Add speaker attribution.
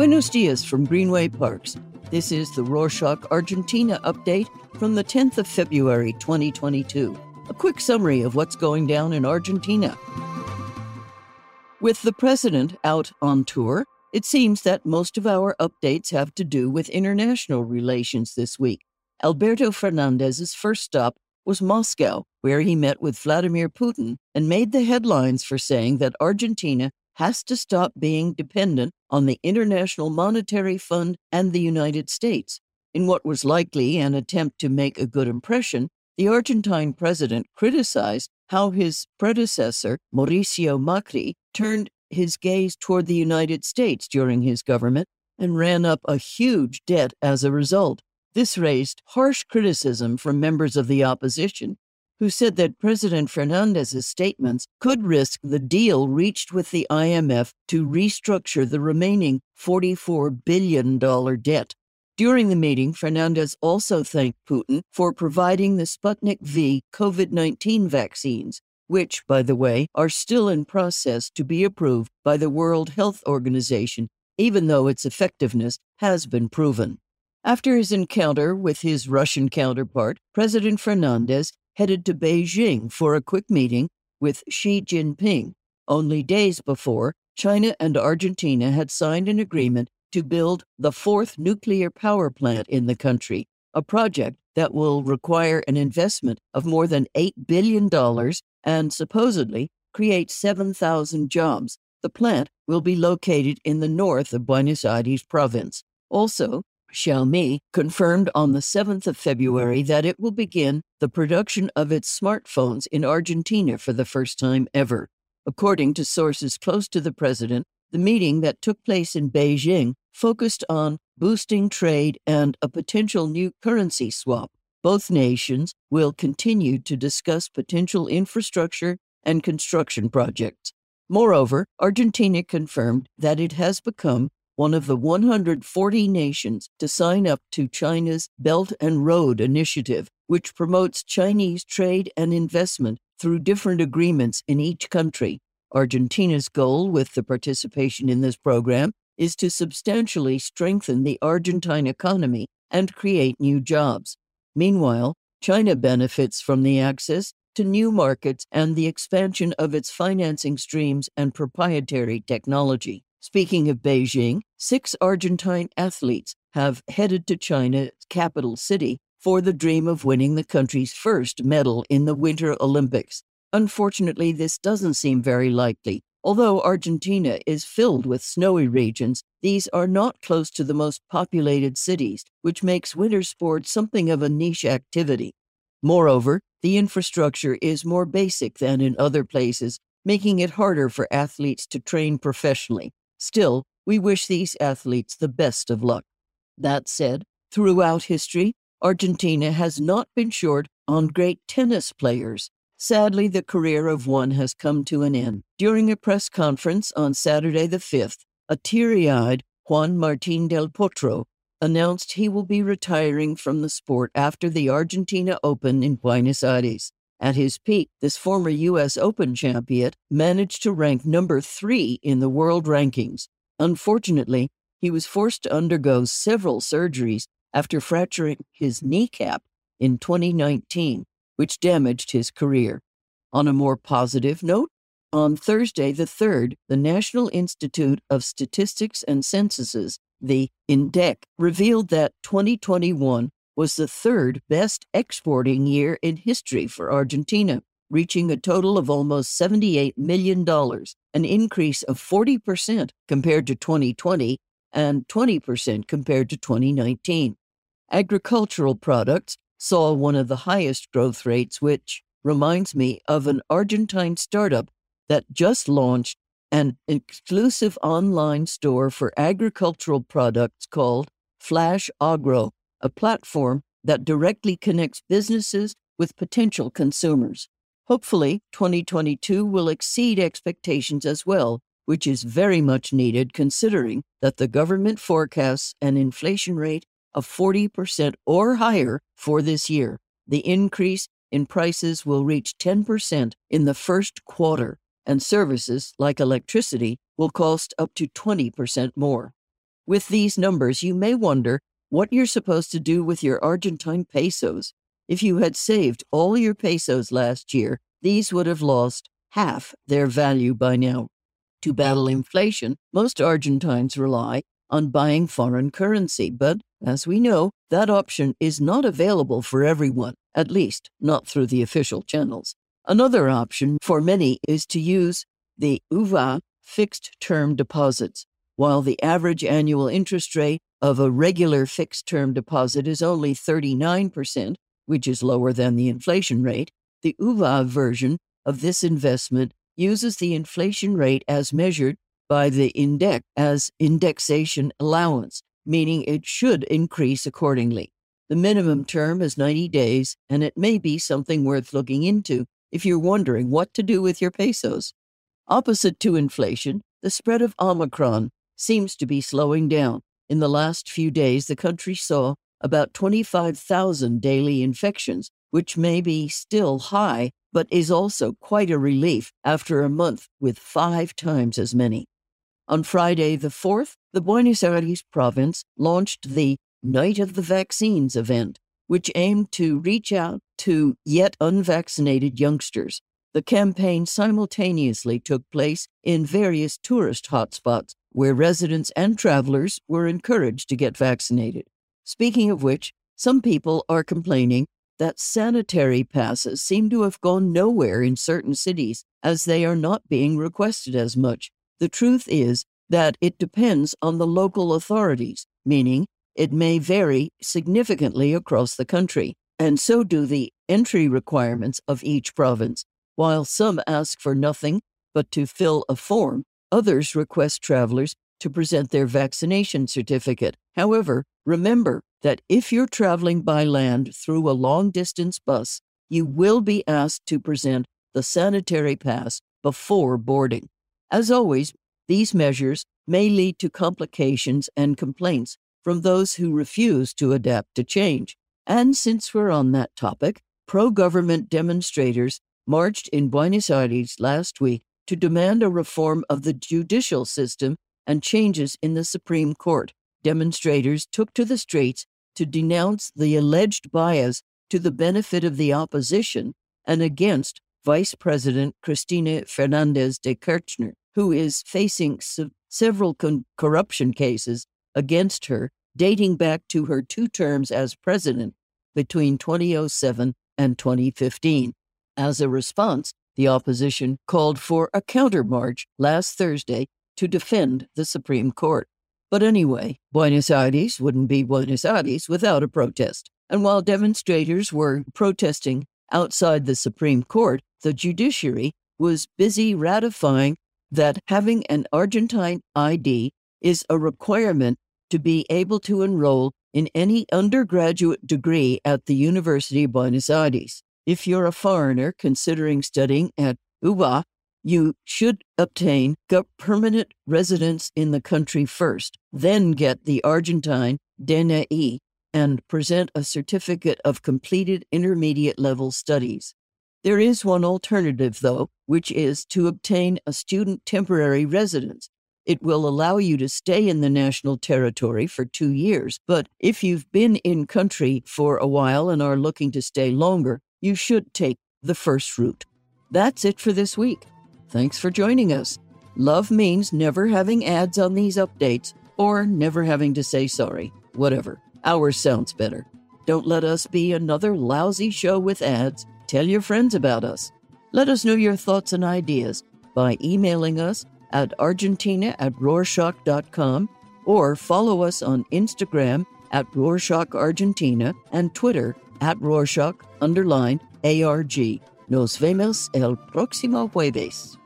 Speaker 1: Buenos dias from Greenway Parks. This is the Rorschach Argentina update from the 10th of February 2022. A quick summary of what's going down in Argentina. With the president out on tour, it seems that most of our updates have to do with international relations this week. Alberto Fernandez's first stop was Moscow, where he met with Vladimir Putin and made the headlines for saying that Argentina has to stop being dependent on the International Monetary Fund and the United States. In what was likely an attempt to make a good impression, the Argentine president criticized how his predecessor, Mauricio Macri, turned his gaze toward the United States during his government and ran up a huge debt as a result. This raised harsh criticism from members of the opposition, who said that President Fernandez's statements could risk the deal reached with the IMF to restructure the remaining $44 billion debt. During the meeting, Fernandez also thanked Putin for providing the Sputnik V COVID 19 vaccines, which, by the way, are still in process to be approved by the World Health Organization, even though its effectiveness has been proven. After his encounter with his Russian counterpart, President Fernandez headed to Beijing for a quick meeting with Xi Jinping. Only days before, China and Argentina had signed an agreement to build the fourth nuclear power plant in the country, a project that will require an investment of more than $8 billion and supposedly create 7,000 jobs. The plant will be located in the north of Buenos Aires province. Also, Xiaomi confirmed on the 7th of February that it will begin the production of its smartphones in Argentina for the first time ever. According to sources close to the president, the meeting that took place in Beijing focused on boosting trade and a potential new currency swap. Both nations will continue to discuss potential infrastructure and construction projects. Moreover, Argentina confirmed that it has become one of the 140 nations to sign up to China's Belt and Road Initiative, which promotes Chinese trade and investment through different agreements in each country. Argentina's goal with the participation in this program is to substantially strengthen the Argentine economy and create new jobs. Meanwhile, China benefits from the access to new markets and the expansion of its financing streams and proprietary technology. Speaking of Beijing, six Argentine athletes have headed to China's capital city for the dream of winning the country's first medal in the Winter Olympics. Unfortunately, this doesn't seem very likely. Although Argentina is filled with snowy regions, these are not close to the most populated cities, which makes winter sports something of a niche activity. Moreover, the infrastructure is more basic than in other places, making it harder for athletes to train professionally. Still, we wish these athletes the best of luck. That said, throughout history, Argentina has not been short on great tennis players. Sadly, the career of one has come to an end. During a press conference on Saturday the 5th, a teary eyed Juan Martín del Potro announced he will be retiring from the sport after the Argentina Open in Buenos Aires. At his peak, this former U.S. Open champion managed to rank number three in the world rankings. Unfortunately, he was forced to undergo several surgeries after fracturing his kneecap in 2019, which damaged his career. On a more positive note, on Thursday the 3rd, the National Institute of Statistics and Censuses, the INDEC, revealed that 2021 was the third best exporting year in history for Argentina, reaching a total of almost $78 million, an increase of 40% compared to 2020 and 20% compared to 2019. Agricultural products saw one of the highest growth rates, which reminds me of an Argentine startup that just launched an exclusive online store for agricultural products called Flash Agro a platform that directly connects businesses with potential consumers. Hopefully, 2022 will exceed expectations as well, which is very much needed considering that the government forecasts an inflation rate of 40% or higher for this year. The increase in prices will reach 10% in the first quarter, and services like electricity will cost up to 20% more. With these numbers, you may wonder what you're supposed to do with your Argentine pesos. If you had saved all your pesos last year, these would have lost half their value by now. To battle inflation, most Argentines rely on buying foreign currency, but as we know, that option is not available for everyone, at least not through the official channels. Another option for many is to use the UVA fixed term deposits. While the average annual interest rate of a regular fixed term deposit is only 39%, which is lower than the inflation rate, the UVA version of this investment uses the inflation rate as measured by the index as indexation allowance, meaning it should increase accordingly. The minimum term is 90 days, and it may be something worth looking into if you're wondering what to do with your pesos. Opposite to inflation, the spread of Omicron seems to be slowing down. In the last few days, the country saw about 25,000 daily infections, which may be still high, but is also quite a relief after a month with five times as many. On Friday the 4th, the Buenos Aires province launched the Night of the Vaccines event, which aimed to reach out to yet unvaccinated youngsters. The campaign simultaneously took place in various tourist hotspots where residents and travelers were encouraged to get vaccinated. Speaking of which, some people are complaining that sanitary passes seem to have gone nowhere in certain cities as they are not being requested as much. The truth is that it depends on the local authorities, meaning it may vary significantly across the country, and so do the entry requirements of each province. While some ask for nothing but to fill a form, others request travelers to present their vaccination certificate. However, remember that if you're traveling by land through a long distance bus, you will be asked to present the sanitary pass before boarding. As always, these measures may lead to complications and complaints from those who refuse to adapt to change. And since we're on that topic, pro government demonstrators marched in Buenos Aires last week to demand a reform of the judicial system and changes in the Supreme Court. Demonstrators took to the streets to denounce the alleged bias to the benefit of the opposition and against Vice President Cristina Fernandez de Kirchner who is facing se- several con- corruption cases against her dating back to her two terms as president between 2007 and 2015. As a response, the opposition called for a countermarch last Thursday to defend the Supreme Court. But anyway, Buenos Aires wouldn't be Buenos Aires without a protest. And while demonstrators were protesting outside the Supreme Court, the judiciary was busy ratifying that having an Argentine ID is a requirement to be able to enroll in any undergraduate degree at the University of Buenos Aires. If you're a foreigner considering studying at UBA, you should obtain permanent residence in the country first, then get the Argentine DNI and present a certificate of completed intermediate level studies. There is one alternative, though, which is to obtain a student temporary residence. It will allow you to stay in the national territory for two years, but if you've been in country for a while and are looking to stay longer, you should take the first route. That's it for this week. Thanks for joining us. Love means never having ads on these updates or never having to say sorry. Whatever. Ours sounds better. Don't let us be another lousy show with ads. Tell your friends about us. Let us know your thoughts and ideas by emailing us at argentina at rorschach.com or follow us on Instagram at Rorschach Argentina and Twitter at Rorschach underline ARG. Nos vemos el próximo jueves.